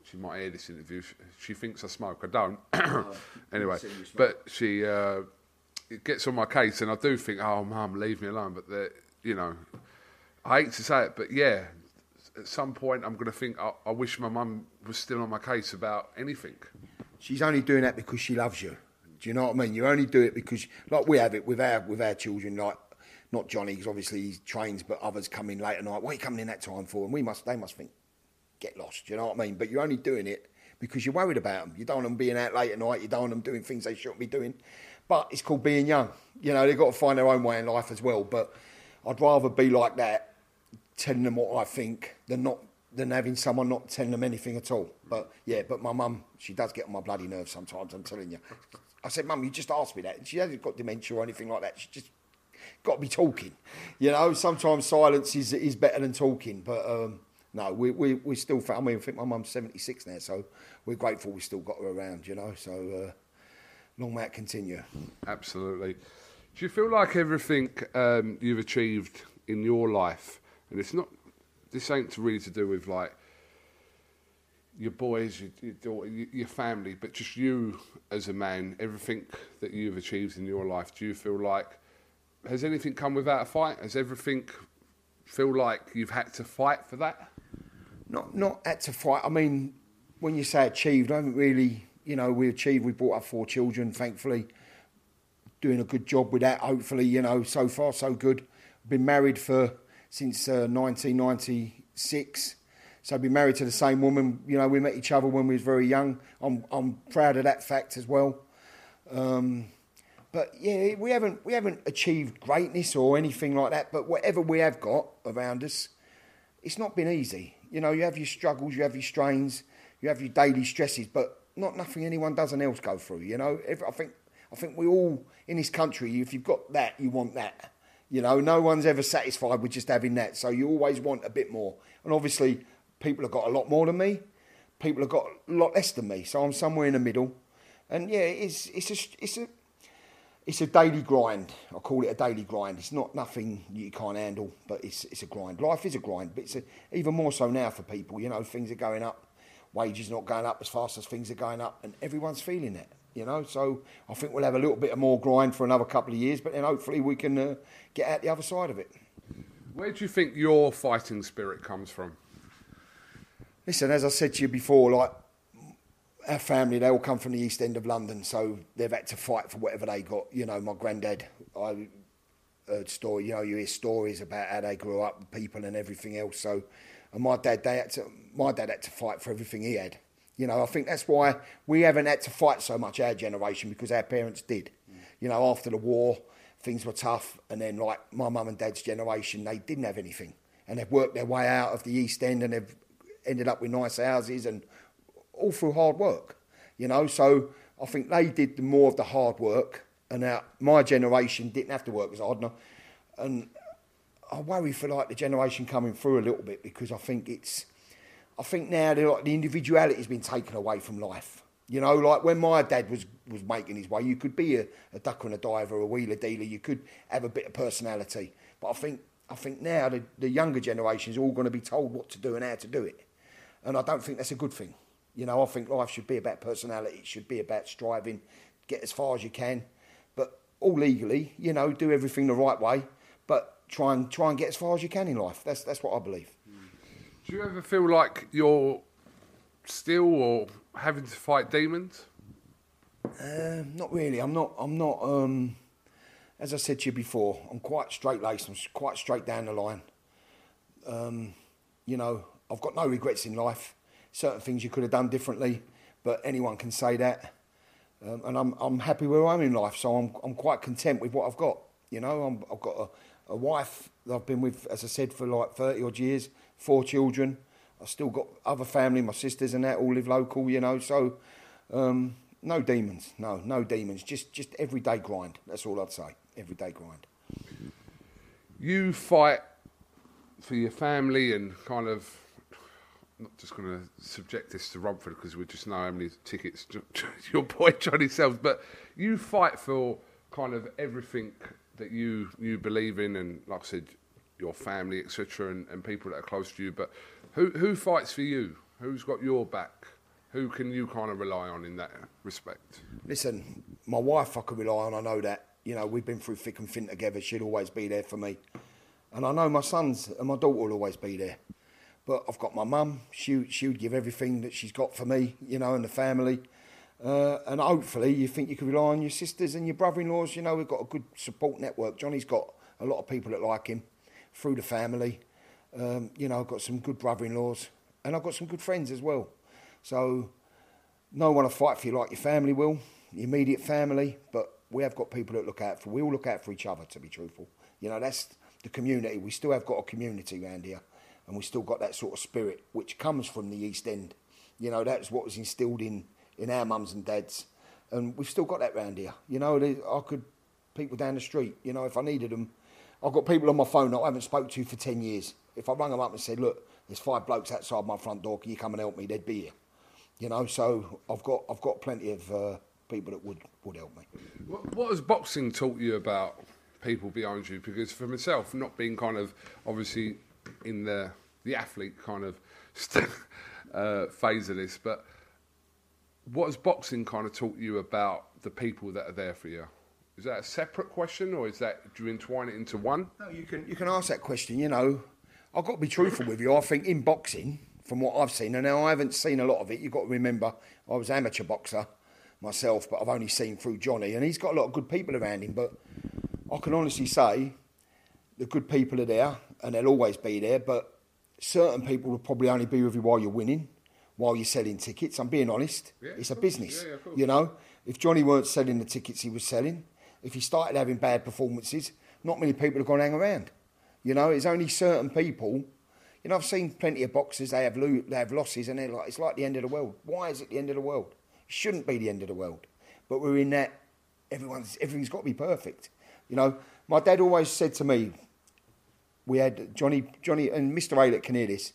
she might hear this interview. She, she thinks I smoke. I don't. anyway, but she uh, it gets on my case, and I do think, oh, mum, leave me alone. But the, you know, I hate to say it, but yeah, at some point I'm going to think, I, I wish my mum was still on my case about anything. She's only doing that because she loves you. Do you know what I mean? You only do it because, like we have it with our with our children, like not Johnny, because obviously he trains, but others come in late at night. What are you coming in that time for? And we must, they must think, get lost. Do you know what I mean? But you're only doing it because you're worried about them. You don't want them being out late at night. You don't want them doing things they shouldn't be doing. But it's called being young. You know, they've got to find their own way in life as well. But I'd rather be like that, telling them what I think, than not than having someone not telling them anything at all. But yeah, but my mum, she does get on my bloody nerves sometimes. I'm telling you. I said, Mum, you just asked me that. She hasn't got dementia or anything like that. She just got to be talking. You know, sometimes silence is is better than talking. But um, no, we we we still. I mean, I think my mum's 76 now, so we're grateful we still got her around. You know, so uh, long may it continue. Absolutely. Do you feel like everything um, you've achieved in your life, and it's not, this ain't really to do with like your boys, your, your daughter, your family, but just you as a man, everything that you've achieved in your life, do you feel like, has anything come without a fight? Has everything feel like you've had to fight for that? not not had to fight. I mean, when you say achieved, I haven't really. You know, we achieved. We brought up four children, thankfully, doing a good job with that. Hopefully, you know, so far so good. Been married for since uh, 1996. So I've been married to the same woman. You know, we met each other when we was very young. I'm I'm proud of that fact as well. Um, but yeah, we haven't we haven't achieved greatness or anything like that. But whatever we have got around us, it's not been easy. You know, you have your struggles, you have your strains, you have your daily stresses, but not nothing anyone doesn't else go through. You know, I think I think we all in this country, if you've got that, you want that. You know, no one's ever satisfied with just having that, so you always want a bit more. And obviously, people have got a lot more than me. People have got a lot less than me, so I'm somewhere in the middle. And yeah, it's it's a it's a it's a daily grind. I call it a daily grind. It's not nothing you can't handle, but it's it's a grind. Life is a grind, but it's a, even more so now for people. You know, things are going up, wages not going up as fast as things are going up, and everyone's feeling it. You know, so I think we'll have a little bit of more grind for another couple of years, but then hopefully we can uh, get out the other side of it. Where do you think your fighting spirit comes from? Listen, as I said to you before, like our family, they all come from the east end of London, so they've had to fight for whatever they got. You know, my granddad, I heard story. You know, you hear stories about how they grew up, people and everything else. So, and my dad, they had to. My dad had to fight for everything he had. You know, I think that's why we haven't had to fight so much our generation because our parents did. You know, after the war, things were tough, and then like my mum and dad's generation, they didn't have anything, and they've worked their way out of the East End, and they've ended up with nice houses and all through hard work, you know. So I think they did the more of the hard work, and now my generation didn't have to work as hard. And I worry for like the generation coming through a little bit because I think it's, I think now the, like, the individuality's been taken away from life. You know, like when my dad was, was making his way, you could be a, a ducker and a diver, a wheeler dealer, you could have a bit of personality. But I think I think now the, the younger generation is all going to be told what to do and how to do it. And I don't think that's a good thing. You know, I think life should be about personality, it should be about striving, get as far as you can, but all legally, you know, do everything the right way, but try and try and get as far as you can in life. That's that's what I believe. Do you ever feel like you're still or having to fight demons? Uh, not really. I'm not. I'm not. Um, as I said to you before, I'm quite straight laced. I'm quite straight down the line. Um, you know, I've got no regrets in life. Certain things you could have done differently, but anyone can say that. Um, and I'm I'm happy where I am in life, so I'm I'm quite content with what I've got. You know, I'm, I've got a, a wife that I've been with, as I said, for like 30 odd years, four children. I've still got other family, my sisters and that all live local, you know. So, um, no demons, no, no demons. Just just everyday grind. That's all I'd say. Everyday grind. You fight for your family and kind of. I'm not just going to subject this to Romford because we just know how many tickets your boy Johnny sells, but you fight for kind of everything that you you believe in, and like I said, your family, etc., and, and people that are close to you. But who who fights for you? Who's got your back? Who can you kind of rely on in that respect? Listen, my wife I can rely on. I know that. You know, we've been through thick and thin together. She'll always be there for me, and I know my sons and my daughter will always be there. But I've got my mum. She she would give everything that she's got for me. You know, and the family. Uh, and hopefully, you think you can rely on your sisters and your brother-in-laws. You know, we've got a good support network. Johnny's got a lot of people that like him through the family. Um, you know, I've got some good brother-in-laws, and I've got some good friends as well. So, no one will fight for you like your family will, your immediate family. But we have got people that look out for. We all look out for each other. To be truthful, you know, that's the community. We still have got a community around here, and we still got that sort of spirit which comes from the East End. You know, that's what was instilled in in our mums and dads, and we've still got that round here. You know, I could people down the street. You know, if I needed them, I've got people on my phone that I haven't spoke to for ten years. If I rang them up and said, "Look, there's five blokes outside my front door. Can you come and help me?" They'd be here. You know, so I've got I've got plenty of uh, people that would would help me. What, what has boxing taught you about people behind you? Because for myself, not being kind of obviously in the the athlete kind of st- uh, phase of this, but what has boxing kind of taught you about the people that are there for you? Is that a separate question, or is that do you entwine it into one? No, you can you can ask that question. You know, I've got to be truthful with you. I think in boxing, from what I've seen, and now I haven't seen a lot of it. You've got to remember, I was amateur boxer myself, but I've only seen through Johnny, and he's got a lot of good people around him. But I can honestly say, the good people are there, and they'll always be there. But certain people will probably only be with you while you're winning while you're selling tickets. I'm being honest. Yeah, it's a course. business. Yeah, yeah, of course. you know, if Johnny weren't selling the tickets he was selling, if he started having bad performances, not many people are going to hang around. You know, it's only certain people. You know, I've seen plenty of boxers. They have lo- they have losses, and they're like, it's like the end of the world. Why is it the end of the world? It shouldn't be the end of the world. But we're in that. Everyone's everything's got to be perfect. You know, my dad always said to me, we had Johnny, Johnny, and Mr. Aylett can hear this.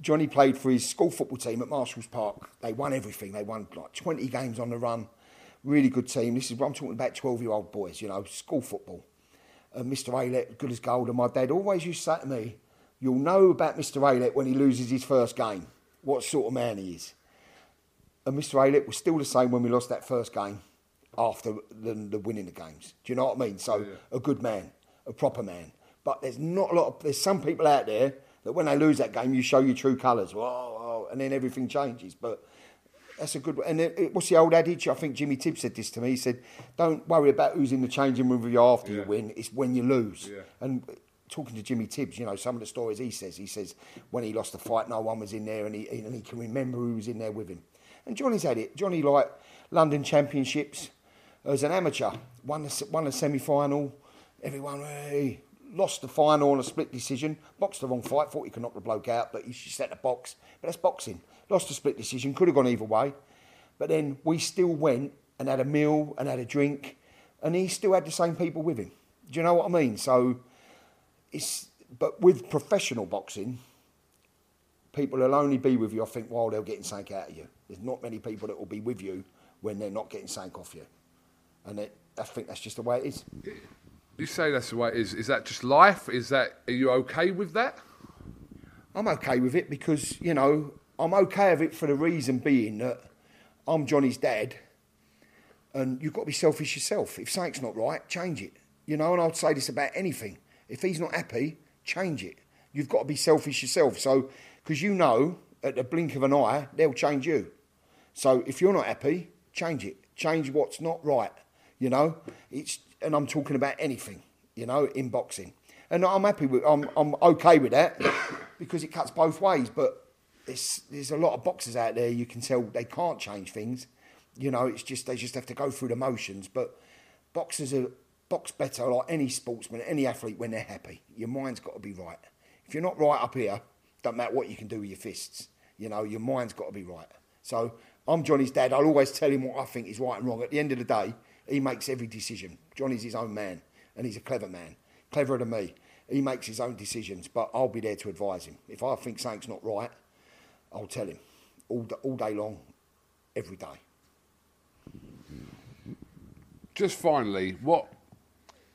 Johnny played for his school football team at Marshalls Park. They won everything. They won like 20 games on the run. Really good team. This is what I'm talking about 12 year old boys, you know, school football. And Mr. Aylett, good as gold. And my dad always used to say to me, You'll know about Mr. Aylett when he loses his first game, what sort of man he is. And Mr. Aylett was still the same when we lost that first game after the, the winning the games. Do you know what I mean? So, a good man, a proper man. But there's not a lot of, there's some people out there that when they lose that game, you show your true colours. Whoa, whoa, and then everything changes. But that's a good. One. And it, it, what's the old adage? I think Jimmy Tibbs said this to me. He said, "Don't worry about who's in the changing room with you after you win. It's when you lose." Yeah. And talking to Jimmy Tibbs, you know, some of the stories he says. He says when he lost the fight, no one was in there, and he and he can remember who was in there with him. And Johnny's had it. Johnny like London Championships as an amateur, won the, won the semi final. Everyone hey, lost the final on a split decision. Boxed the wrong fight. Thought he could knock the bloke out, but he just set the box. But that's boxing. Lost a split decision. Could have gone either way. But then we still went and had a meal and had a drink, and he still had the same people with him. Do you know what I mean? So it's but with professional boxing, people will only be with you, I think, while they're getting something out of you. There's not many people that will be with you when they're not getting something off you, and it, I think that's just the way it is. You say that's the way it is. Is that just life? Is that are you okay with that? I'm okay with it because, you know, I'm okay with it for the reason being that I'm Johnny's dad and you've got to be selfish yourself. If something's not right, change it. You know, and I'd say this about anything. If he's not happy, change it. You've got to be selfish yourself. So, because you know, at the blink of an eye, they'll change you. So, if you're not happy, change it. Change what's not right. You know, it's and I'm talking about anything. You know, in boxing, and I'm happy with. I'm I'm okay with that because it cuts both ways. But there's there's a lot of boxers out there. You can tell they can't change things. You know, it's just they just have to go through the motions. But boxers are box better like any sportsman, any athlete when they're happy. Your mind's got to be right. If you're not right up here, don't matter what you can do with your fists. You know, your mind's got to be right. So I'm Johnny's dad. I'll always tell him what I think is right and wrong. At the end of the day, he makes every decision. Johnny's his own man, and he's a clever man, cleverer than me. He makes his own decisions, but I'll be there to advise him. If I think something's not right, I'll tell him all, all day long, every day. Just finally, what,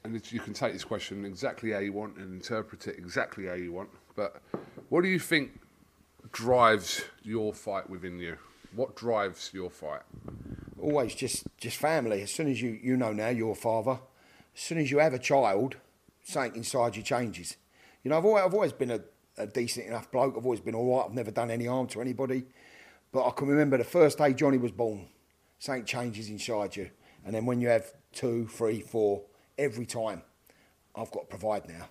and you can take this question exactly how you want and interpret it exactly how you want, but what do you think drives your fight within you? What drives your fight? Always just, just family. As soon as you, you know now you're a father, as soon as you have a child, something inside you changes. You know, I've always, I've always been a, a decent enough bloke. I've always been all right. I've never done any harm to anybody. But I can remember the first day Johnny was born, something changes inside you. And then when you have two, three, four, every time, I've got to provide now.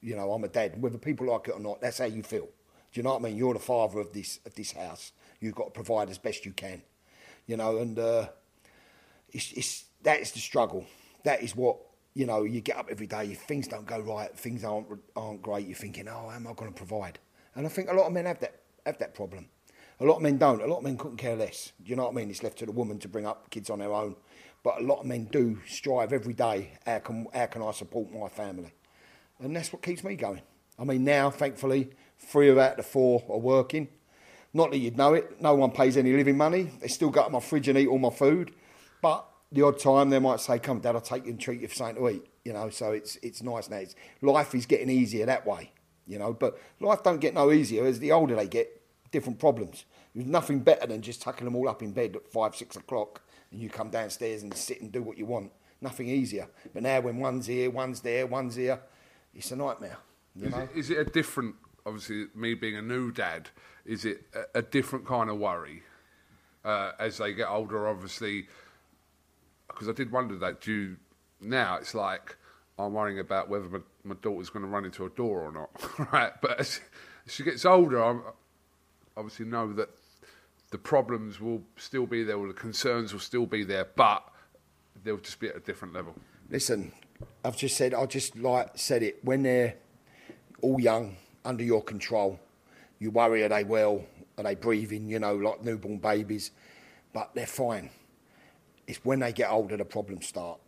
You know, I'm a dad. Whether people like it or not, that's how you feel. Do you know what I mean? You're the father of this of this house. You've got to provide as best you can. You know, and uh, it's, it's that is the struggle. That is what you know. You get up every day. If things don't go right, things aren't aren't great. You're thinking, oh, how am I going to provide? And I think a lot of men have that have that problem. A lot of men don't. A lot of men couldn't care less. Do you know what I mean? It's left to the woman to bring up kids on their own. But a lot of men do strive every day. How can how can I support my family? And that's what keeps me going. I mean, now thankfully, three out of the four are working. Not that you'd know it. No one pays any living money. They still go to my fridge and eat all my food. But the odd time they might say, "Come, Dad, I'll take you and treat you for something to eat." You know, so it's it's nice now. It's, life is getting easier that way. You know, but life don't get no easier as the older they get. Different problems. There's nothing better than just tucking them all up in bed at five, six o'clock and you come downstairs and sit and do what you want. Nothing easier. But now when one's here, one's there, one's here, it's a nightmare. You is, know? it, is it a different, obviously, me being a new dad, is it a, a different kind of worry uh, as they get older, obviously? Because I did wonder that. Do you, now it's like I'm worrying about whether my, my daughter's going to run into a door or not, right? But as, she gets older, I obviously know that the problems will still be there, or the concerns will still be there, but they'll just be at a different level. Listen, I've just said, I just like said it. When they're all young, under your control, you worry, are they well? Are they breathing? You know, like newborn babies, but they're fine. It's when they get older the problems start,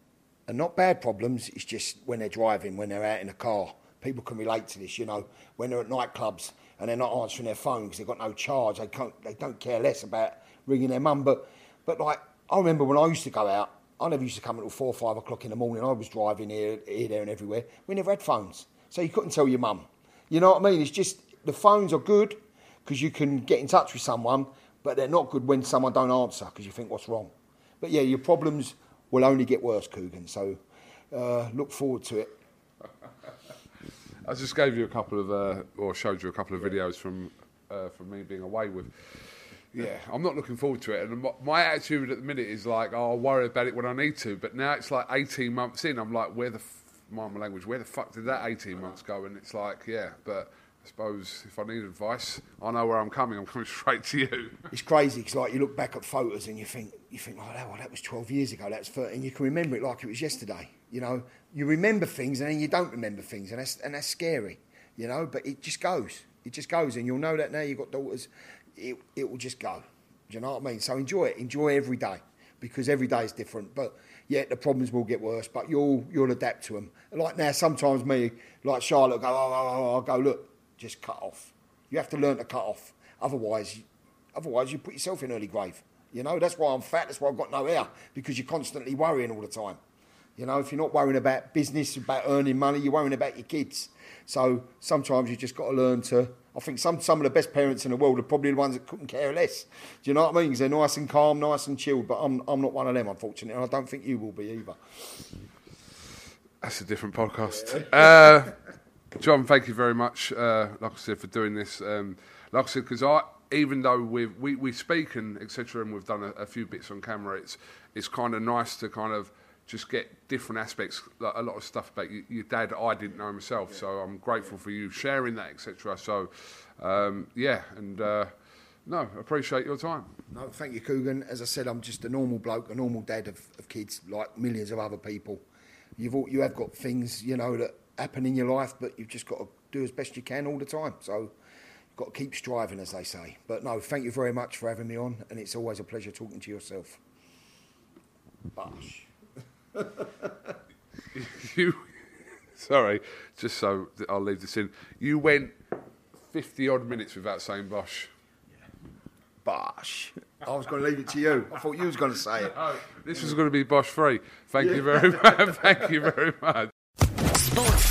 and not bad problems. It's just when they're driving, when they're out in a car. People can relate to this, you know, when they're at nightclubs and they're not answering their phone because they've got no charge. They can't, they don't care less about ringing their mum. But, but like, I remember when I used to go out, I never used to come until four or five o'clock in the morning. I was driving here, here, there, and everywhere. We never had phones, so you couldn't tell your mum. You know what I mean? It's just the phones are good because you can get in touch with someone, but they're not good when someone don't answer because you think what's wrong. But yeah, your problems will only get worse, Kugan. So uh, look forward to it. I just gave you a couple of, uh, or showed you a couple of videos from uh, from me being away with. Yeah, I'm not looking forward to it. And my attitude at the minute is like, oh, I'll worry about it when I need to. But now it's like 18 months in, I'm like, where the, f- my language, where the fuck did that 18 months go? And it's like, yeah, but I suppose if I need advice, I know where I'm coming. I'm coming straight to you. It's crazy because like you look back at photos and you think, you think, oh, that, well, that was 12 years ago. That's 13. And you can remember it like it was yesterday. You know, you remember things and then you don't remember things, and that's and that's scary. You know, but it just goes. It just goes, and you'll know that now you've got daughters. It it will just go. Do you know what I mean? So enjoy it. Enjoy every day because every day is different. But yeah, the problems will get worse, but you'll you'll adapt to them. Like now, sometimes me, like Charlotte, go, oh, oh, oh, oh I'll go, look, just cut off. You have to learn to cut off. Otherwise, otherwise you put yourself in early grave. You know, that's why I'm fat. That's why I've got no hair because you're constantly worrying all the time. You know, if you're not worrying about business, about earning money, you're worrying about your kids. So sometimes you just got to learn to. I think some some of the best parents in the world are probably the ones that couldn't care less. Do you know what I mean? 'Cause they're nice and calm, nice and chilled. But I'm I'm not one of them, unfortunately, and I don't think you will be either. That's a different podcast. Uh, John, thank you very much. Uh, like I said, for doing this. Um, like I said, because I, even though we've, we we speak and etc., and we've done a, a few bits on camera, it's it's kind of nice to kind of just get different aspects, like a lot of stuff about you, your dad I didn't know myself. So I'm grateful for you sharing that, etc. So um, yeah, and uh, no, appreciate your time. No, thank you, Kugan. As I said, I'm just a normal bloke, a normal dad of, of kids, like millions of other people. You've all, you have got things, you know, that happen in your life, but you've just got to do as best you can all the time. So you've got to keep striving, as they say. But no, thank you very much for having me on, and it's always a pleasure talking to yourself. Bosh. you sorry, just so that I'll leave this in. You went fifty odd minutes without saying Bosh. Bosh. I was going to leave it to you. I thought you was going to say it. Oh, this was going to be Bosh free. Thank you very much. Thank you very much.